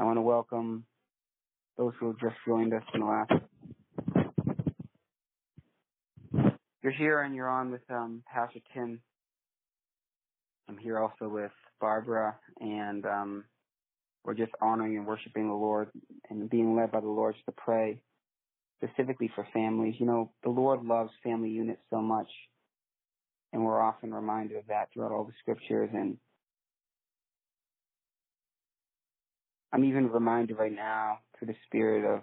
I want to welcome those who have just joined us in the last. You're here and you're on with um, Pastor Tim. I'm here also with Barbara, and um, we're just honoring and worshiping the Lord and being led by the Lord to pray specifically for families. You know, the Lord loves family units so much, and we're often reminded of that throughout all the scriptures. And I'm even reminded right now through the spirit of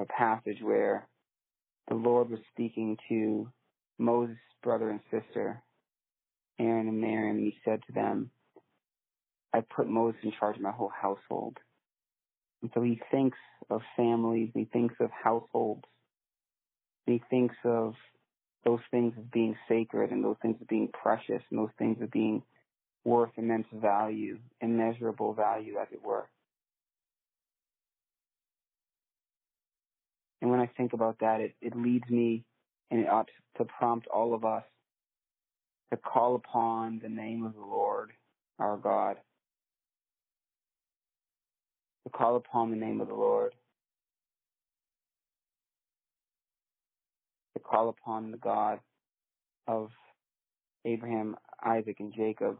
a passage where the Lord was speaking to Moses' brother and sister, Aaron and Miriam, and he said to them, I put Moses in charge of my whole household. And so he thinks of families, he thinks of households, he thinks of those things as being sacred and those things as being precious and those things as being worth immense value, immeasurable value, as it were. And when I think about that, it, it leads me and it ought to prompt all of us to call upon the name of the Lord our God. To call upon the name of the Lord. To call upon the God of Abraham, Isaac, and Jacob.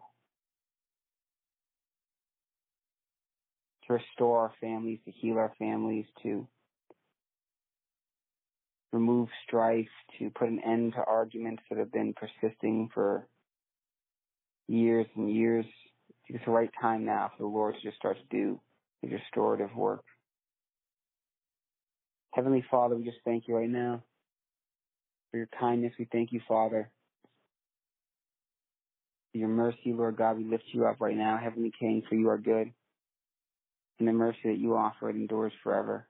To restore our families, to heal our families, to remove strife, to put an end to arguments that have been persisting for years and years. It's the right time now for the Lord to just start to do His restorative work. Heavenly Father, we just thank you right now for your kindness. We thank you, Father, for your mercy, Lord God. We lift you up right now, Heavenly King, for you are good. And the mercy that you offer, it endures forever.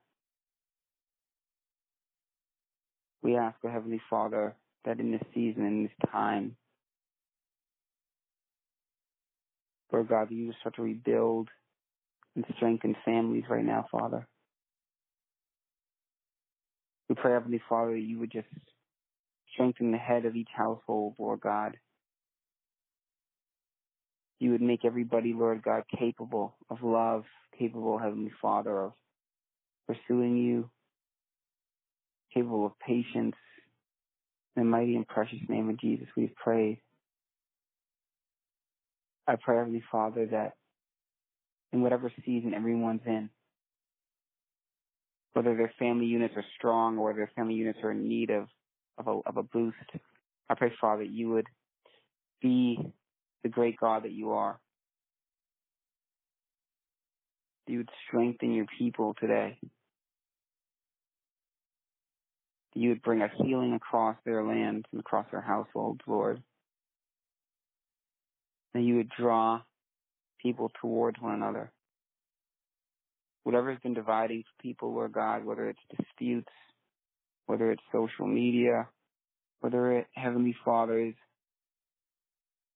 We ask, O Heavenly Father, that in this season, in this time, Lord God, you start to rebuild and strengthen families right now, Father. We pray, Heavenly Father, that you would just strengthen the head of each household, Lord God. You would make everybody, Lord God, capable of love, capable, Heavenly Father, of pursuing you, capable of patience. In the mighty and precious name of Jesus, we've prayed. I pray, Heavenly Father, that in whatever season everyone's in, whether their family units are strong or their family units are in need of, of, a, of a boost, I pray, Father, that you would be the great God that you are. You would strengthen your people today. You would bring a healing across their lands and across their households, Lord. And you would draw people towards one another. Whatever has been dividing people, Lord God, whether it's disputes, whether it's social media, whether it, Heavenly Father's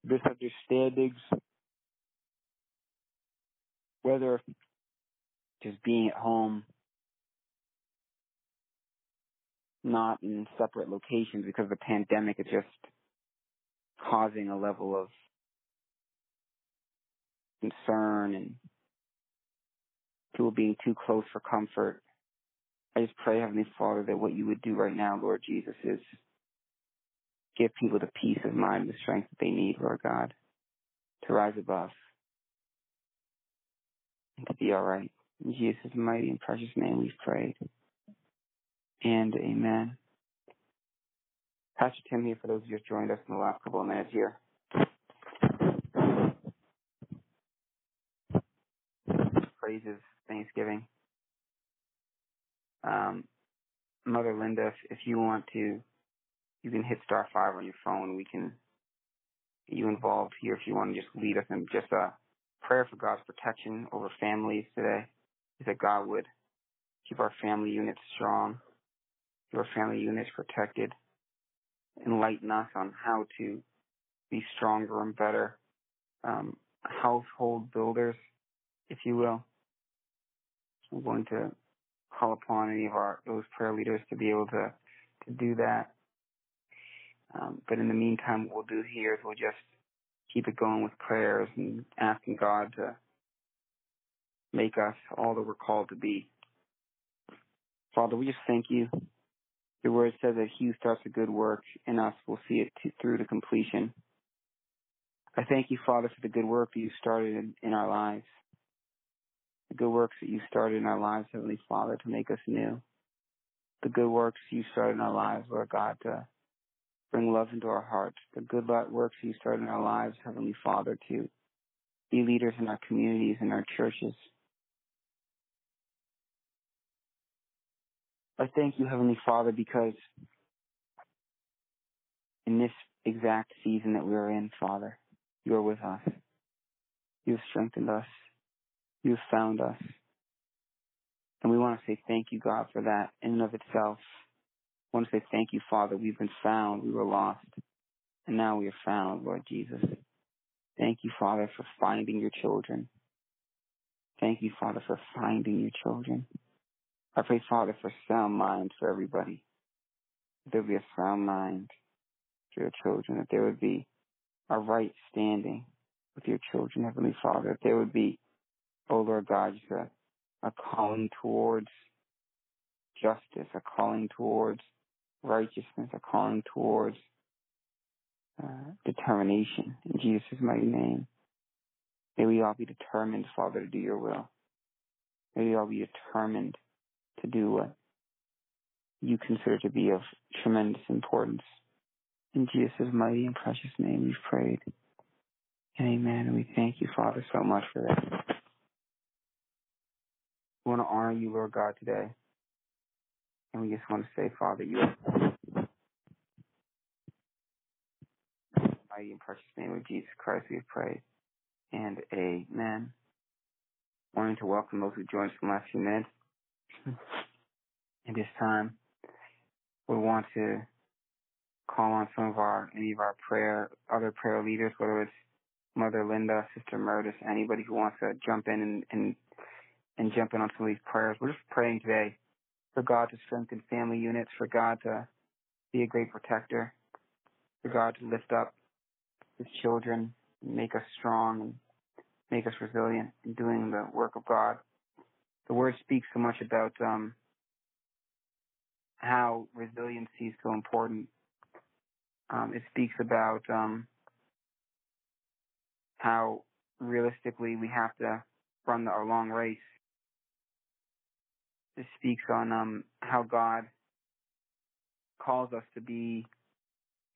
misunderstandings, whether just being at home, not in separate locations because the pandemic is just causing a level of concern and people being too close for comfort. I just pray, Heavenly Father, that what you would do right now, Lord Jesus, is give people the peace of mind, the strength that they need, Lord God, to rise above and to be all right. In Jesus' mighty and precious name we've prayed. And amen. Pastor Tim here for those of you who joined us in the last couple of minutes here. Praises Thanksgiving. Um, Mother Linda, if, if you want to, you can hit star five on your phone. We can get you involved here if you want to just lead us in just a prayer for God's protection over families today. Is that God would keep our family units strong, keep our family units protected, enlighten us on how to be stronger and better um, household builders, if you will. I'm going to call upon any of our those prayer leaders to be able to to do that. Um, but in the meantime, what we'll do here is we'll just keep it going with prayers and asking God to make us all that we're called to be. Father, we just thank you. Your word says that he who starts a good work in us will see it to, through to completion. I thank you, Father, for the good work that you started in, in our lives. The good works that you started in our lives, Heavenly Father, to make us new. The good works you started in our lives, Lord God, to bring love into our hearts. The good works you started in our lives, Heavenly Father, to be leaders in our communities and our churches. I thank you, Heavenly Father, because in this exact season that we are in, Father, you are with us. You have strengthened us. You have found us. And we want to say thank you, God, for that in and of itself. I want to say thank you, Father. We've been found. We were lost. And now we are found, Lord Jesus. Thank you, Father, for finding your children. Thank you, Father, for finding your children. I pray, Father, for sound mind for everybody. There would be a sound mind for your children. That there would be a right standing with your children, Heavenly Father. That there would be, oh Lord God, just a, a calling towards justice, a calling towards righteousness, a calling towards uh, determination. In Jesus' mighty name. May we all be determined, Father, to do your will. May we all be determined to do what you consider to be of tremendous importance. In Jesus' mighty and precious name we've prayed. Amen. And we thank you, Father, so much for that. We want to honor you, Lord God, today. And we just want to say, Father, you are mighty and precious name of Jesus Christ we have prayed. And amen. Wanting to welcome those who joined us from the last few minutes. At this time, we want to call on some of our any of our prayer other prayer leaders, whether it's Mother Linda, Sister Meredith, anybody who wants to jump in and, and and jump in on some of these prayers. We're just praying today for God to strengthen family units, for God to be a great protector, for God to lift up His children, make us strong, and make us resilient in doing the work of God. The Word speaks so much about um, how resiliency is so important. Um, it speaks about um, how realistically we have to run our long race. It speaks on um, how God calls us to be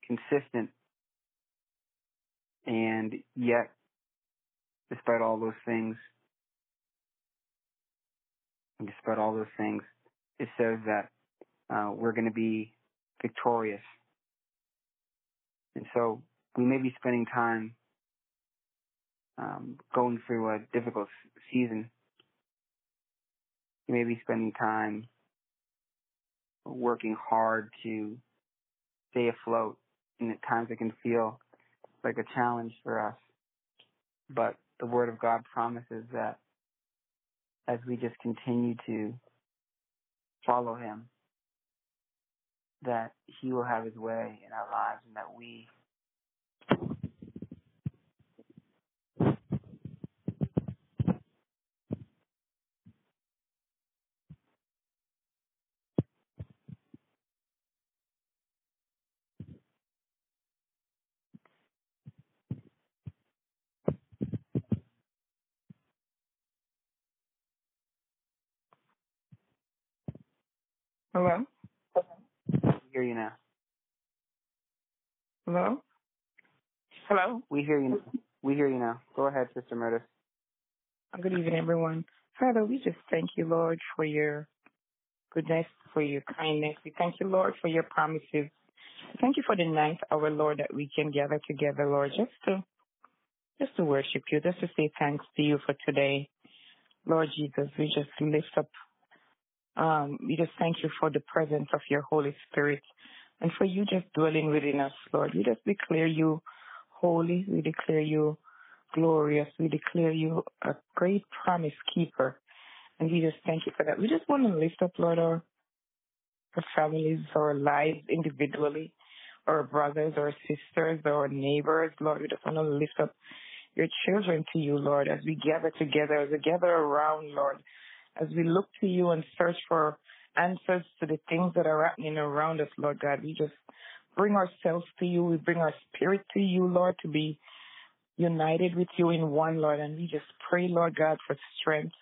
consistent, and yet, despite all those things, despite all those things, it says that uh, we're going to be victorious. And so we may be spending time um, going through a difficult season. You may be spending time working hard to stay afloat, and at times it can feel like a challenge for us. But the Word of God promises that as we just continue to follow Him, that He will have His way in our lives and that we Hello? We hear you now. Hello? Hello? We hear you. Now. We hear you now. Go ahead, Sister Meredith. Good evening, everyone. Father, we just thank you, Lord, for your goodness, for your kindness. We thank you, Lord, for your promises. Thank you for the night, our Lord, that we can gather together, Lord, just to just to worship you, just to say thanks to you for today. Lord Jesus, we just lift up um, we just thank you for the presence of your Holy Spirit and for you just dwelling within us, Lord. We just declare you holy. We declare you glorious. We declare you a great promise keeper. And we just thank you for that. We just want to lift up, Lord, our, our families, our lives individually, our brothers, our sisters, our neighbors, Lord. We just want to lift up your children to you, Lord, as we gather together, as we gather around, Lord, as we look to you and search for answers to the things that are happening around us, Lord God. We just bring ourselves to you. We bring our spirit to you, Lord, to be united with you in one, Lord. And we just pray, Lord God, for strength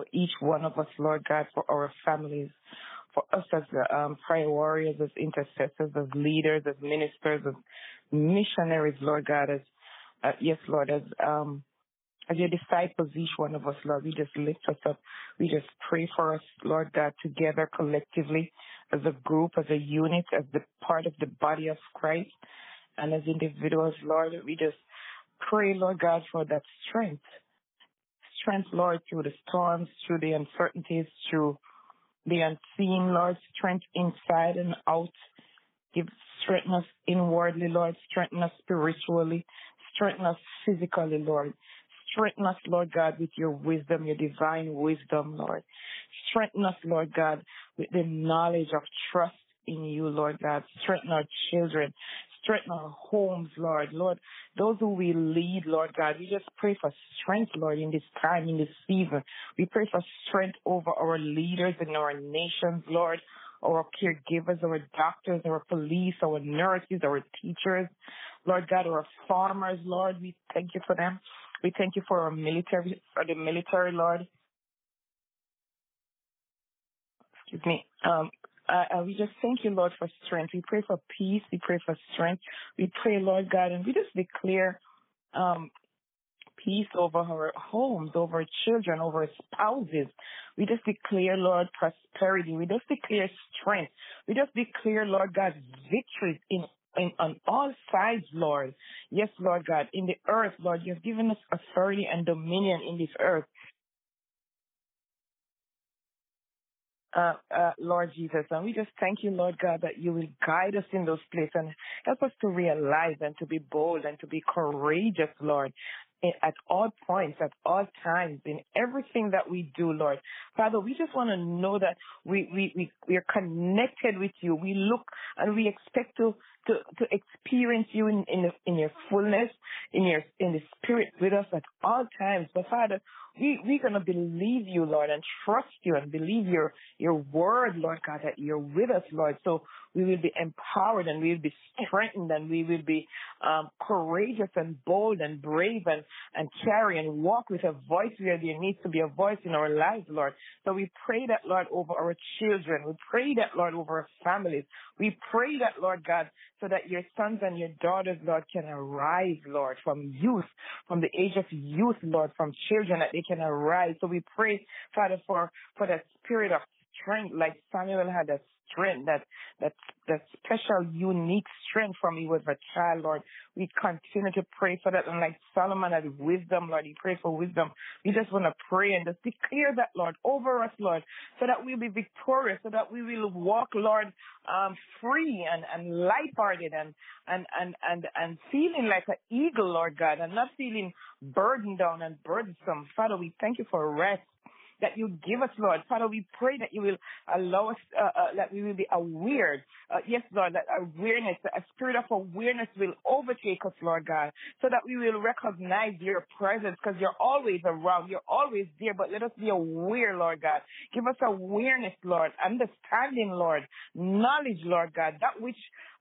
for each one of us, Lord God, for our families, for us as um, prayer warriors, as intercessors, as leaders, as ministers, as missionaries, Lord God, as uh, yes, Lord, as um, as your disciples, each one of us, Lord, we just lift us up. We just pray for us, Lord God, together collectively as a group, as a unit, as the part of the body of Christ, and as individuals, Lord, we just pray, Lord God, for that strength. Strength, Lord, through the storms, through the uncertainties, through the unseen, Lord, strength inside and out. Give strengthen us inwardly, Lord, strengthen us spiritually, strengthen us physically, Lord. Strengthen us, Lord God, with your wisdom, your divine wisdom, Lord. Strengthen us, Lord God, with the knowledge of trust in you, Lord God. Strengthen our children. Strengthen our homes, Lord. Lord, those who we lead, Lord God, we just pray for strength, Lord, in this time, in this season. We pray for strength over our leaders and our nations, Lord our caregivers, our doctors, our police, our nurses, our teachers, Lord God, our farmers, Lord, we thank you for them. We thank you for our military, for the military, Lord. Excuse me. Um, uh, we just thank you, Lord, for strength. We pray for peace. We pray for strength. We pray, Lord God, and we just declare um, peace over our homes, over children, over spouses. We just declare, Lord, prosperity. We just declare strength. We just declare, Lord God, victory in in, on all sides, Lord. Yes, Lord God, in the earth, Lord, you've given us authority and dominion in this earth. Uh, uh, Lord Jesus, and we just thank you, Lord God, that you will guide us in those places and help us to realize and to be bold and to be courageous, Lord, at all points, at all times, in everything that we do, Lord. Father, we just want to know that we, we, we, we are connected with you. We look and we expect to, to, to experience you in, in, in your fullness, in your, in the spirit with us at all times. But Father, we, we're going to believe you, Lord, and trust you and believe your, your word, Lord God, that you're with us, Lord. So we will be empowered and we will be strengthened and we will be um, courageous and bold and brave and, and carry and walk with a voice where there needs to be a voice in our lives, Lord. So we pray that, Lord, over our children. We pray that, Lord, over our families. We pray that, Lord God, so that your sons and your daughters, Lord, can arise, Lord, from youth, from the age of youth, Lord, from children, that they can arise. So we pray, Father, for, for that spirit of strength, like Samuel had that strength, that that that special, unique strength from you as a child, Lord. We continue to pray for that. And like Solomon had wisdom, Lord, he prayed for wisdom. We just want to pray and just declare that, Lord, over us, Lord, so that we'll be victorious, so that we will walk, Lord, um, free and, and lighthearted and, and, and, and, and feeling like an eagle, Lord God, and not feeling burdened down and burdensome. Father, we thank you for rest that you give us, Lord. Father, we pray that you will allow us, uh, uh, that we will be aware. Uh, yes, Lord, that awareness, a spirit of awareness will overtake us, Lord God, so that we will recognize your presence because you're always around. You're always there, but let us be aware, Lord God. Give us awareness, Lord, understanding, Lord, knowledge, Lord God, that which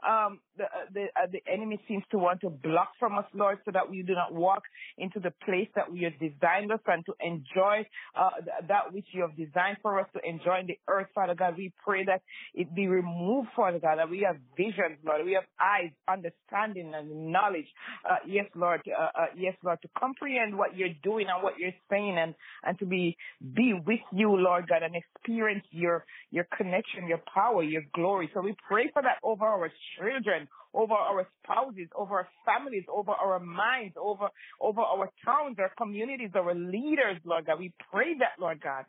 um, the uh, the uh, the enemy seems to want to block from us, Lord, so that we do not walk into the place that we have designed us and to enjoy uh, that which you have designed for us to enjoy in the earth, Father God. We pray that it be removed, Father God, that we have vision, Lord. We have eyes, understanding, and knowledge. Uh, yes, Lord. Uh, yes, Lord, to comprehend what you're doing and what you're saying, and and to be be with you, Lord God, and experience your your connection, your power, your glory. So we pray for that over our children, over our spouses, over our families, over our minds, over, over our towns, our communities, our leaders, Lord God. We pray that, Lord God.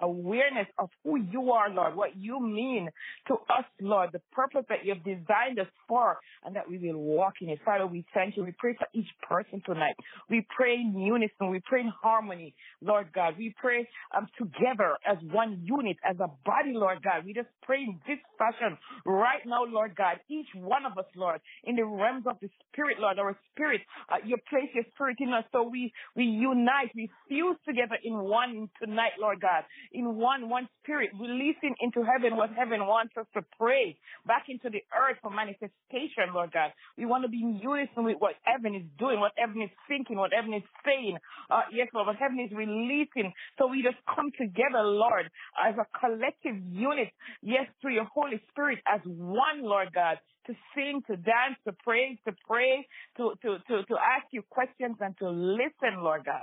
Awareness of who you are, Lord, what you mean to us, Lord, the purpose that you've designed us for, and that we will walk in it. Father, we thank you. We pray for each person tonight. We pray in unison. We pray in harmony, Lord God. We pray um, together as one unit, as a body, Lord God. We just pray in this fashion right now, Lord God. Each one of us, Lord, in the realms of the Spirit, Lord, our spirit, uh, you place your spirit in us. So we, we unite, we fuse together in one tonight, Lord God in one, one spirit, releasing into heaven what heaven wants us to pray back into the earth for manifestation, Lord God. We want to be in unison with what heaven is doing, what heaven is thinking, what heaven is saying. Uh, yes, Lord, what heaven is releasing. So we just come together, Lord, as a collective unit. Yes, through your Holy Spirit as one, Lord God, to sing, to dance, to praise, to pray, to, to, to, to ask you questions and to listen, Lord God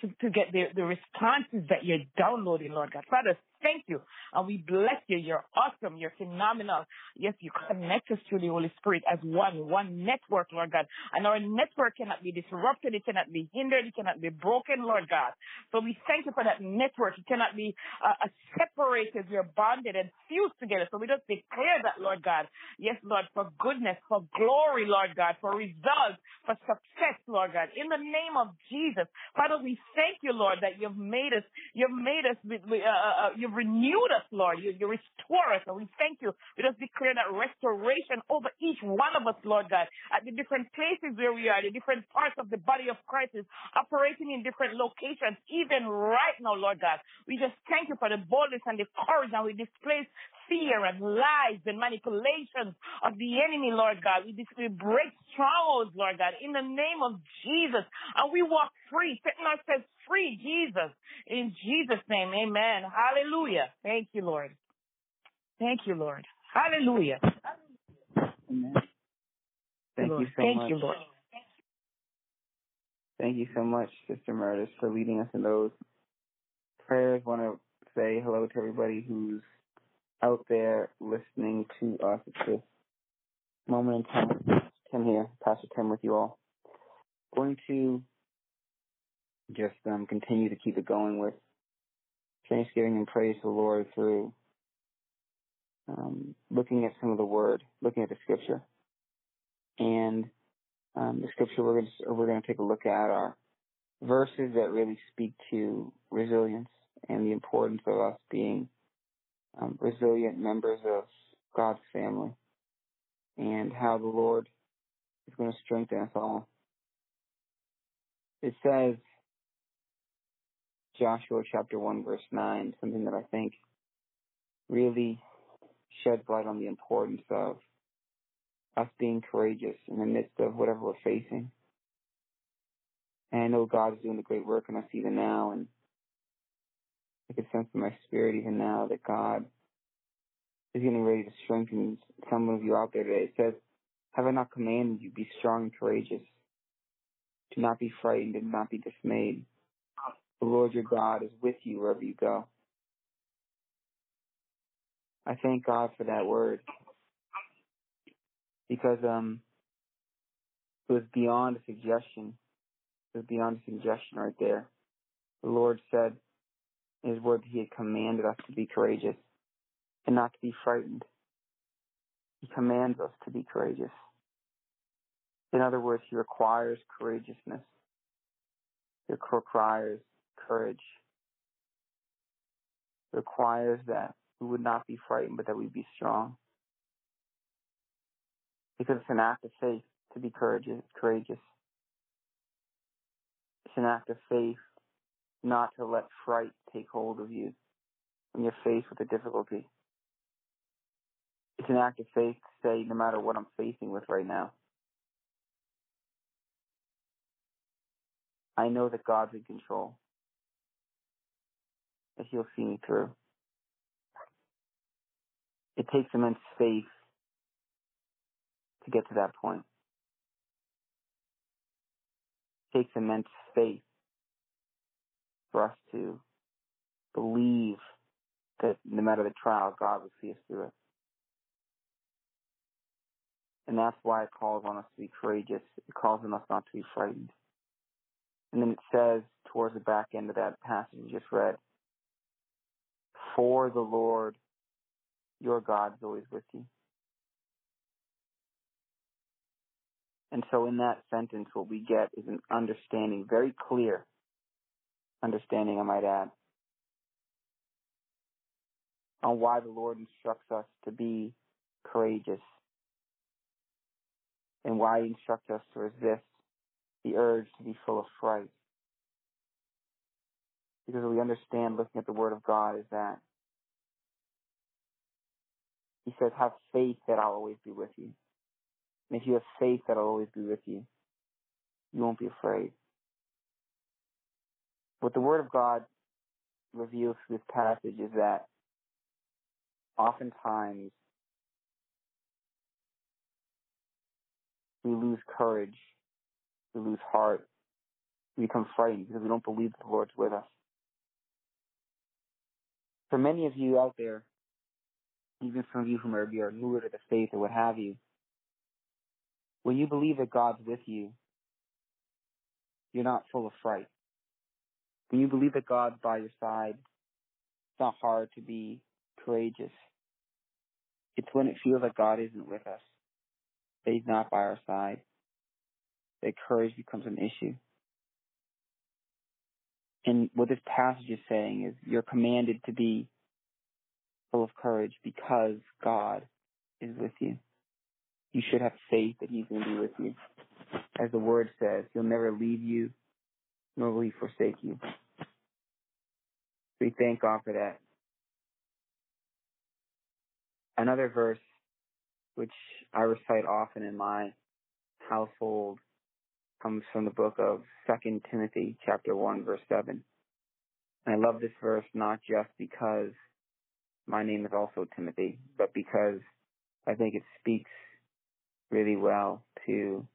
to, to get the, the responses that you're downloading, Lord God. Father, thank you. And we bless you. You're awesome. You're phenomenal. Yes, you connect us to the Holy Spirit as one, one network, Lord God. And our network cannot be disrupted. It cannot be hindered. It cannot be broken, Lord God. So we thank you for that network. It cannot be uh, separated. You're bonded and fused together. So we just declare that, Lord God. Yes, Lord, for goodness, for glory, Lord God, for results, for success, Lord God. In the name of Jesus. Father, we thank you, Lord, that you've made us, you've made us, uh, uh, uh, you've renewed us, Lord. You, you restore us, and we thank you. We just declare that restoration over each one of us, Lord God, at the different places where we are, the different parts of the body of Christ is operating in different locations, even right now, Lord God. We just thank you for the boldness and the courage, and we displace fear and lies and manipulations of the enemy, Lord God. We, we break strongholds, Lord God, in the name of Jesus. And we walk free. Satan says, free Jesus. In Jesus' name, amen. Hallelujah. Thank you, Lord. Thank you, Lord. Hallelujah. Amen. Thank you so Thank much. you, Lord. Thank you so much, Sister Meredith, for leading us in those prayers. want to say hello to everybody who's out there listening to us at this moment in time. Tim here, Pastor Tim with you all. Going to just um, continue to keep it going with thanksgiving and praise the Lord through um, looking at some of the Word, looking at the Scripture, and um, the Scripture we're going to, we're going to take a look at are verses that really speak to resilience and the importance of us being um, resilient members of God's family and how the Lord is going to strengthen us all. It says, Joshua chapter 1 verse 9, something that I think really sheds light on the importance of us being courageous in the midst of whatever we're facing. And I know God is doing a great work in us even now, and I can sense in my spirit even now that God is getting ready to strengthen some of you out there today. It says, Have I not commanded you, be strong and courageous? Do not be frightened and not be dismayed. The Lord your God is with you wherever you go. I thank God for that word because um it was beyond a suggestion. It was beyond a suggestion right there. The Lord said in His word that He had commanded us to be courageous and not to be frightened. He commands us to be courageous. In other words, He requires courageousness. He requires courage. Requires that we would not be frightened, but that we be strong. Because it's an act of faith to be courageous. courageous. It's an act of faith not to let fright take hold of you when you're faced with a difficulty. It's an act of faith to say, no matter what I'm facing with right now, I know that God's in control, that He'll see me through. It takes immense faith to get to that point. It takes immense faith for us to believe that no matter the trial, God will see us through it. And that's why it calls on us to be courageous. It calls on us not to be frightened. And then it says towards the back end of that passage you just read, For the Lord your God is always with you. And so in that sentence, what we get is an understanding, very clear understanding, I might add, on why the Lord instructs us to be courageous and why he instructs us to resist the urge to be full of fright. Because we understand looking at the Word of God is that He says, have faith that I'll always be with you. And if you have faith that I'll always be with you, you won't be afraid. What the Word of God reveals through this passage is that oftentimes we lose courage, we lose heart, we become frightened because we don't believe the Lord's with us. For many of you out there, even some of you who maybe are newer to the faith or what have you, when you believe that God's with you, you're not full of fright. When you believe that God's by your side, it's not hard to be courageous. It's when it feels like God isn't with us, that He's not by our side, that courage becomes an issue. And what this passage is saying is you're commanded to be full of courage because God is with you. You should have faith that He's going to be with you. As the word says, He'll never leave you, nor will He forsake you. We thank God for that. Another verse which I recite often in my household comes from the book of Second Timothy chapter one verse seven. And I love this verse not just because my name is also Timothy, but because I think it speaks really well to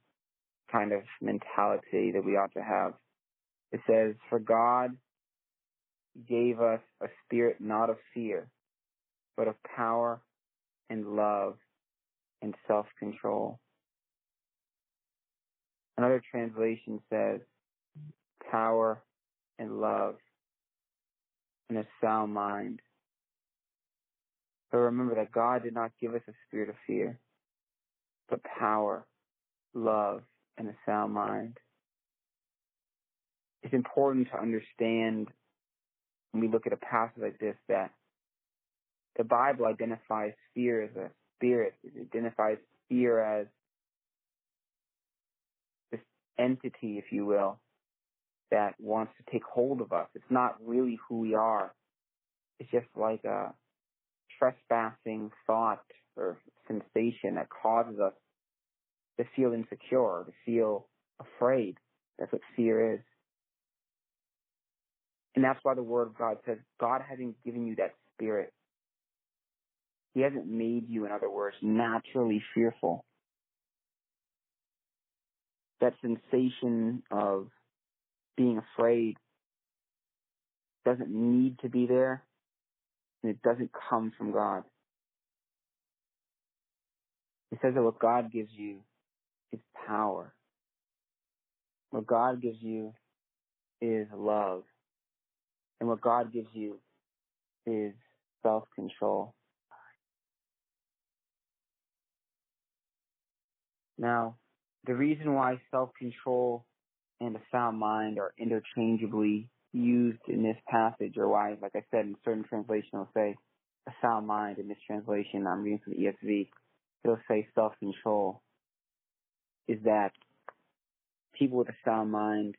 kind of mentality that we ought to have. It says, For God gave us a spirit not of fear, but of power and love and self-control. Another translation says, power and love and a sound mind. But remember that God did not give us a spirit of fear, but power, love, and a sound mind. It's important to understand when we look at a passage like this that the Bible identifies fear as a spirit. It identifies fear as entity, if you will, that wants to take hold of us. It's not really who we are. It's just like a trespassing thought or sensation that causes us to feel insecure, to feel afraid. That's what fear is. And that's why the Word of God says God hasn't given you that spirit. He hasn't made you, in other words, naturally fearful. That sensation of being afraid doesn't need to be there, and it doesn't come from God. It says that what God gives you is power. What God gives you is love. And what God gives you is self-control. Now, the reason why self-control and a sound mind are interchangeably used in this passage, or why, like I said, in certain translations, it'll say a sound mind. In this translation, I'm reading from the ESV, it'll say self-control, is that people with a sound mind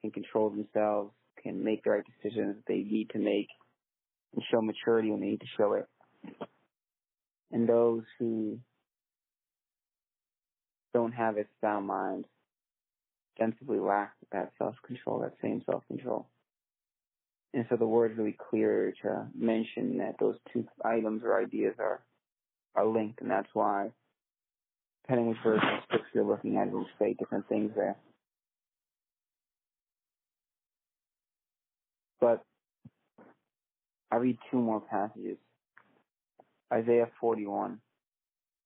can control themselves, can make the right decisions they need to make, and show maturity when they need to show it. And those who don't have a sound mind ostensibly lack that self-control, that same self-control. And so the word is really clear to mention that those two items or ideas are, are linked, and that's why, depending which version of scripture you're looking at, it will say different things there. But I read two more passages. Isaiah 41,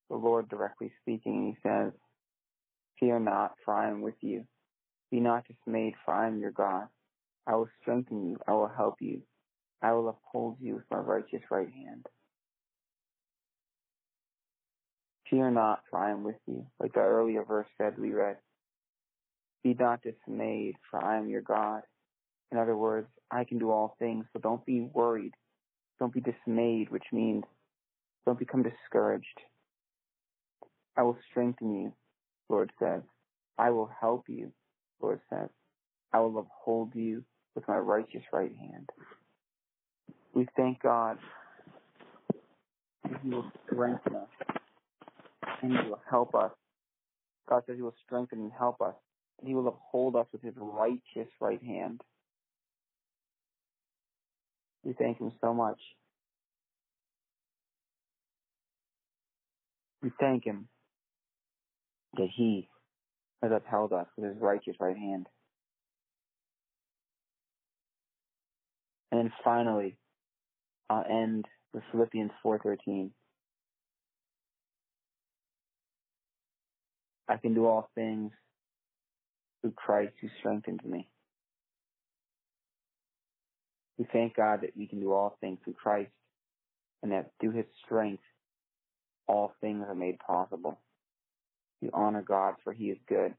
the Lord directly speaking, he says, Fear not, for I am with you. Be not dismayed, for I am your God. I will strengthen you. I will help you. I will uphold you with my righteous right hand. Fear not, for I am with you. Like the earlier verse said, we read, Be not dismayed, for I am your God. In other words, I can do all things, so don't be worried. Don't be dismayed, which means don't become discouraged. I will strengthen you, Lord says. I will help you, Lord says. I will uphold you with my righteous right hand. We thank God that He will strengthen us and He will help us. God says He will strengthen and help us. And He will uphold us with His righteous right hand. We thank Him so much. We thank Him that He has upheld us with His righteous right hand. And then finally, I'll end with Philippians 4:13. I can do all things through Christ who strengthens me. We thank God that we can do all things through Christ and that through his strength all things are made possible. We honor God for he is good.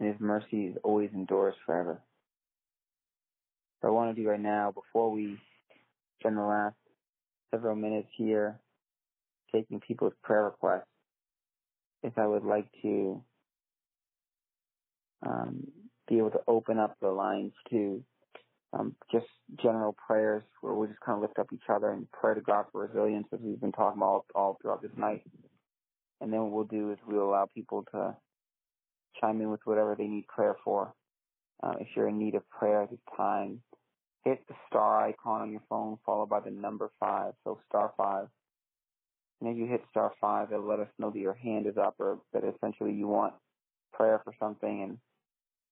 And his mercy is always endures forever. What I want to do right now, before we spend the last several minutes here taking people's prayer requests, if I would like to um, be able to open up the lines to um, just general prayers where we just kind of lift up each other and pray to God for resilience as we've been talking about all, all throughout this night. And then what we'll do is we'll allow people to chime in with whatever they need prayer for. Uh, if you're in need of prayer at this time, hit the star icon on your phone followed by the number five, so star five. And as you hit star five, it'll let us know that your hand is up or that essentially you want prayer for something. And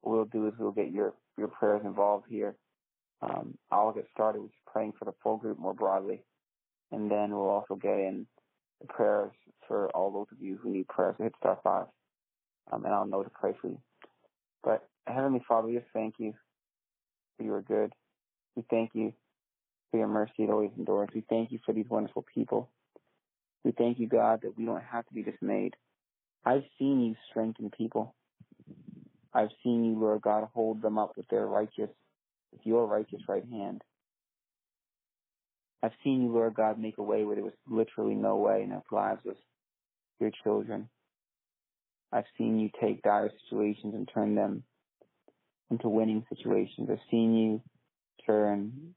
what we'll do is we'll get your, your prayers involved here. Um, I'll get started with praying for the full group more broadly. And then we'll also get in prayers for all those of you who need prayers. Hit star five. Um, and I'll know to pray for you. But Heavenly Father, we just thank you for you are good. We thank you for your mercy. that always endures. We thank you for these wonderful people. We thank you, God, that we don't have to be dismayed. I've seen you strengthen people. I've seen you, Lord God, hold them up with their righteous, with your righteous right hand. I've seen you, Lord God, make a way where there was literally no way in the lives of your children. I've seen you take dire situations and turn them into winning situations. I've seen you turn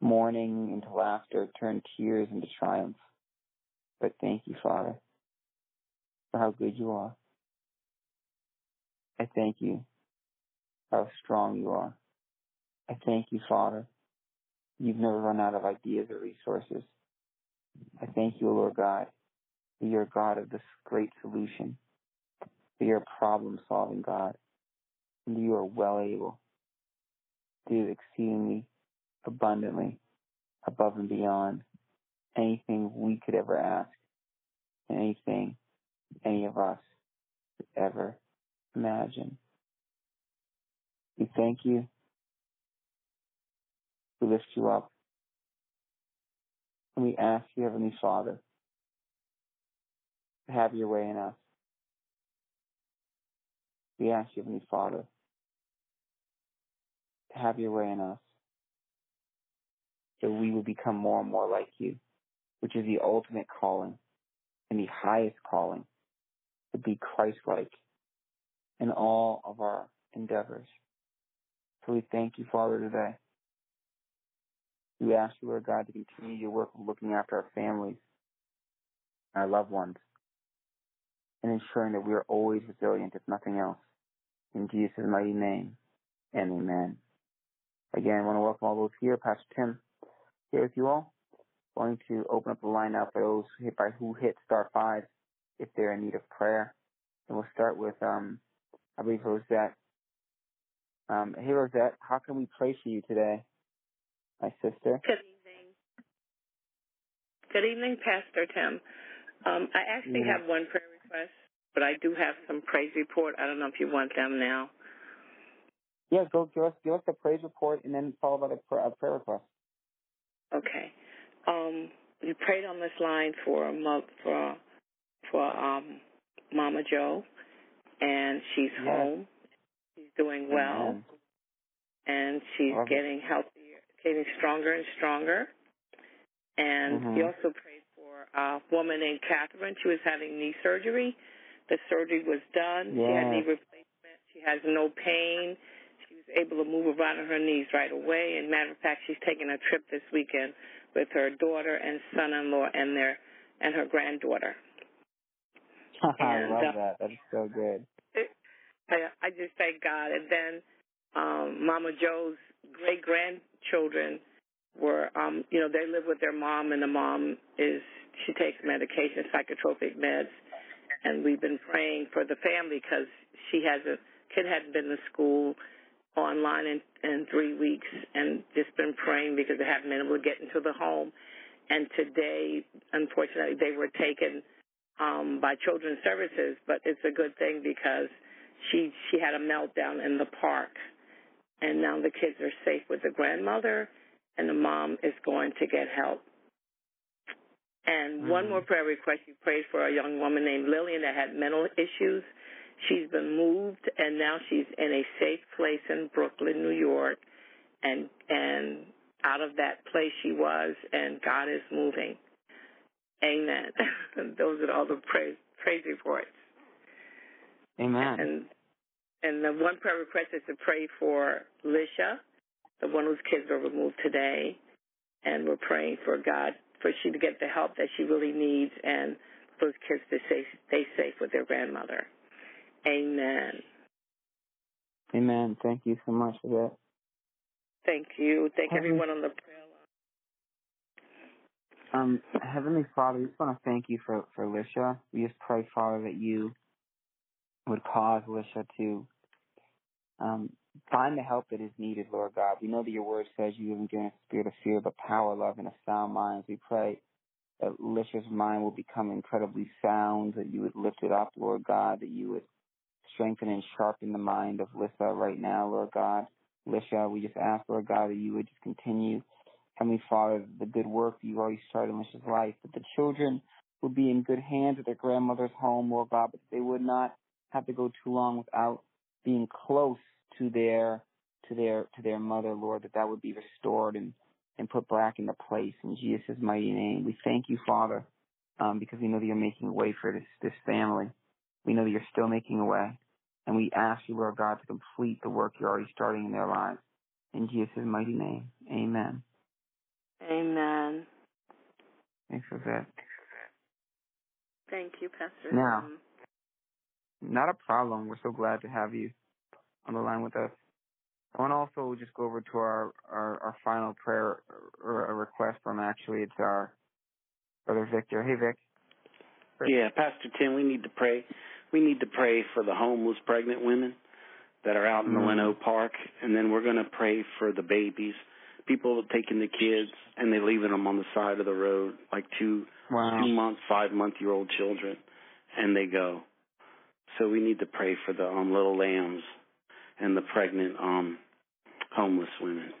mourning into laughter, turn tears into triumph. But thank you, Father, for how good you are. I thank you how strong you are. I thank you, Father. You've never run out of ideas or resources. I thank you, Lord God, that you're God of this great solution, that you're a problem solving God, and you are well able to do exceedingly abundantly above and beyond anything we could ever ask, anything any of us could ever imagine. We thank you. We lift you up. And we ask you, Heavenly Father, to have your way in us. We ask you, Heavenly Father, to have your way in us. So we will become more and more like you, which is the ultimate calling and the highest calling to be Christ-like in all of our endeavors. So we thank you, Father, today. We ask you, Lord God, to continue your work of looking after our families, our loved ones, and ensuring that we are always resilient, if nothing else. In Jesus' mighty name, and amen. Again, I want to welcome all those here. Pastor Tim here with you all. Going to open up the line now for those hit by who hit star five if they're in need of prayer. And we'll start with um I believe Rosette. Um, hey Rosette, how can we pray for you today? My sister. Good evening. Good evening, Pastor Tim. Um, I actually Yeah. have one prayer request, but I do have some praise report. I don't know if you want them now. Yeah, go give us give us the praise report and then follow by the prayer, prayer request. Okay. Um, we prayed on this line for a month for for um, Mama Joe, and she's home. She's doing well, Amen. and she's Love getting healthier, getting stronger and stronger. And Mhm. we also prayed for a woman named Catherine. She was having knee surgery. The surgery was done. She had knee replacement. She has no pain. She was able to move around on her knees right away. And matter of fact, she's taking a trip this weekend with her daughter and son-in-law and their and her granddaughter. I And, love uh, that. That is so good. I, I just thank God. And then um, Mama Joe's great grandchildren were, um, you know, they live with their mom, and the mom is she takes medication, psychotropic meds, and we've been praying for the family because she has a kid hadn't been to school online in, in three weeks, and just been praying because they haven't been able to get into the home. And today, unfortunately, they were taken um, by Children's Services, but it's a good thing because she she had a meltdown in the park, and now the kids are safe with the grandmother, and the mom is going to get help. And one Mhm. more prayer request: you prayed for a young woman named Lillian that had mental issues. She's been moved, and now she's in a safe place in Brooklyn, New York, and and out of that place she was, and God is moving. Amen. Those are all the praise praise reports. Amen. And and the one prayer request is to pray for Lisha, the one whose kids were removed today, and we're praying for God for she to get the help that she really needs and for those kids to stay stay safe with their grandmother. Amen. Amen. Thank you so much for that. Thank you. Thank Heavenly- everyone on the prayer line. Um, Heavenly Father, we just want to thank you for, for Lisha. We just pray, Father, that you would cause Lisha to um, find the help that is needed, Lord God. We know that your word says you haven't given a spirit of fear, but power, love, and a sound mind. We pray that Lisha's mind will become incredibly sound, that you would lift it up, Lord God, that you would strengthen and sharpen the mind of Lissa right now, Lord God. Lisha, we just ask, Lord God, that you would just continue, Heavenly Father, the good work that you already started in Lisha's life, that the children would be in good hands at their grandmother's home, Lord God, but they would not have to go too long without being close to their to their to their mother, Lord, that that would be restored and and put back into place in Jesus' mighty name. We thank you, Father, um, because we know that you're making a way for this this family. We know that you're still making a way, and we ask you, Lord God, to complete the work you're already starting in their lives. In Jesus' mighty name, Amen. Amen. Thanks for that. Thank you, Pastor. Now. Not a problem. We're so glad to have you on the line with us. I want to also just go over to our, our, our final prayer or a request from actually it's our brother Victor. Hey Vic. Yeah, Pastor Tim, we need to pray. We need to pray for the homeless pregnant women that are out in the Mm. Leno Park, and then we're going to pray for the babies, people taking the kids and they leaving them on the side of the road, like two Wow. two month, five month year old children, and they go. So we need to pray for the um little lambs and the pregnant um homeless women.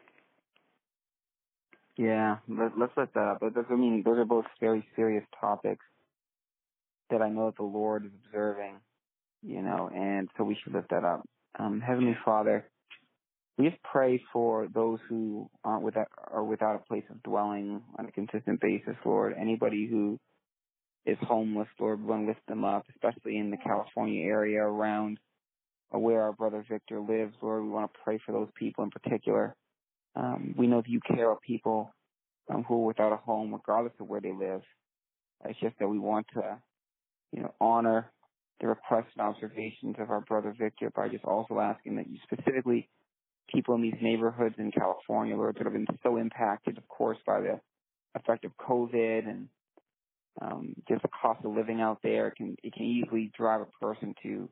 Yeah, let, let's let that up. But I mean, those are both very serious topics that I know that the Lord is observing, you know, and so we should lift that up. Um, Heavenly Father, we just pray for those who aren't without are without a place of dwelling on a consistent basis, Lord. Anybody who is homeless, Lord, we want to lift them up, especially in the California area around uh, where our brother Victor lives, Lord. We want to pray for those people in particular. Um, we know that you care about people um, who are without a home, regardless of where they live. It's just that we want to, you know, honor the requests and observations of our brother Victor by just also asking that you specifically people in these neighborhoods in California, Lord, that have been so impacted, of course, by the effect of COVID and um, just the cost of living out there. Can it can easily drive a person to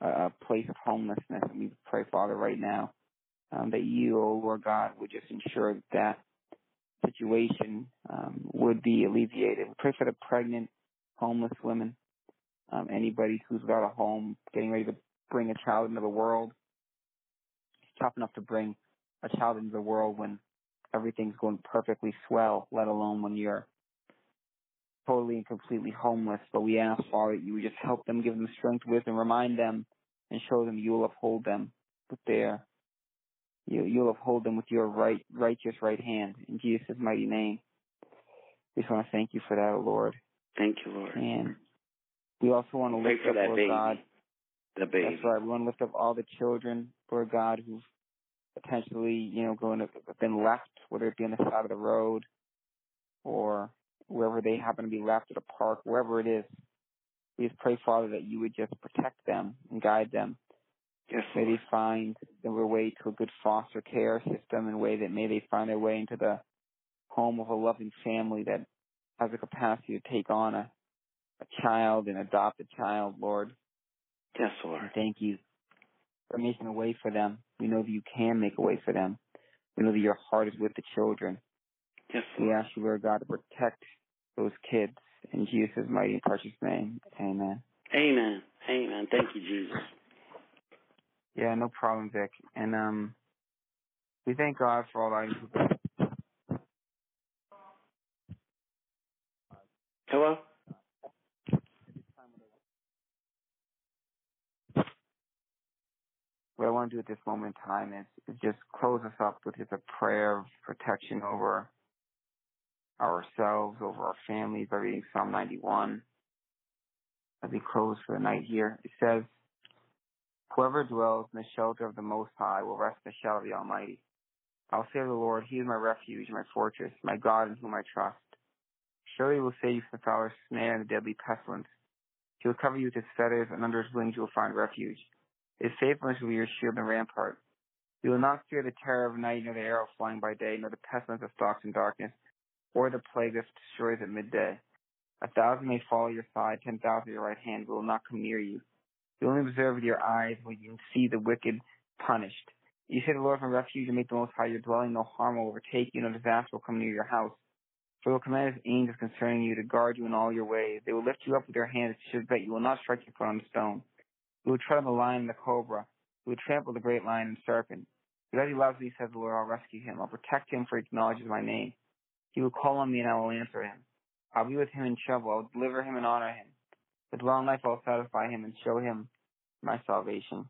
a place of homelessness. And we pray, Father, right now um, that you, oh Lord God, would just ensure that that situation um, would be alleviated. We pray for the pregnant, homeless women, um, anybody who's got a home, getting ready to bring a child into the world. tough enough to bring a child into the world when everything's going perfectly swell, let alone when you're totally and completely homeless. But we ask, Father, that you would just help them, give them strength, wisdom, remind them, and show them you will uphold them with their you you'll uphold them with your right righteous right hand in Jesus' mighty name. We just want to thank you for that, Lord. Thank you, Lord. And we also want to lift for up, that Lord baby. God, The baby. That's right. We want to lift up all the children, Lord God, who've potentially, you know, going to have been left, whether it be on the side of the road or wherever they happen to be left at a park, wherever it is. We just pray, Father, that you would just protect them and guide them. Yes, May they find their way to a good foster care system and way that may they find their way into the home of a loving family that has the capacity to take on a, a child and adopt a child, Lord. Yes, Lord. And thank you for making a way for them. We know that you can make a way for them. We know that your heart is with the children. Yes, We ask you, Lord God, to protect those kids in Jesus' mighty and precious name. Amen. Amen. Amen. Thank you, Jesus. Yeah, no problem, Vic. And um, we thank God for all that you've Hello? what I want to do at this moment in time is, is just close us up with just a prayer of protection over ourselves, over our families by reading Psalm 91 as we close for the night here. It says, Whoever dwells in the shelter of the Most High will rest in the shadow of the Almighty. I'll say of the Lord, He is my refuge, my fortress, my God in whom I trust. Surely He will save you from the fowler's snare and the deadly pestilence. He will cover you with His feathers, and under His wings you will find refuge. His faithfulness will be your shield and rampart. You will not fear the terror of night, nor the arrow flying by day, nor the pestilence that stalks in darkness, or the plague that destroys at midday. A thousand may fall at your side, ten thousand at your right hand, but will not come near you. You only observe with your eyes when you see the wicked punished. You say the Lord is my refuge and make the Most High your dwelling. No harm will overtake you, no disaster will come near your house. For he will command his angels concerning you to guard you in all your ways. They will lift you up with their hands, so that you will not strike your foot on a stone. You will tread on the lion and the cobra. You will trample the great lion and serpent. Because he loves me, says the Lord, I'll rescue him. I'll protect him, for he acknowledges my name. He will call on me, and I will answer him. I'll be with him in trouble. I will deliver him and honor him. With long life I will satisfy him and show him my salvation.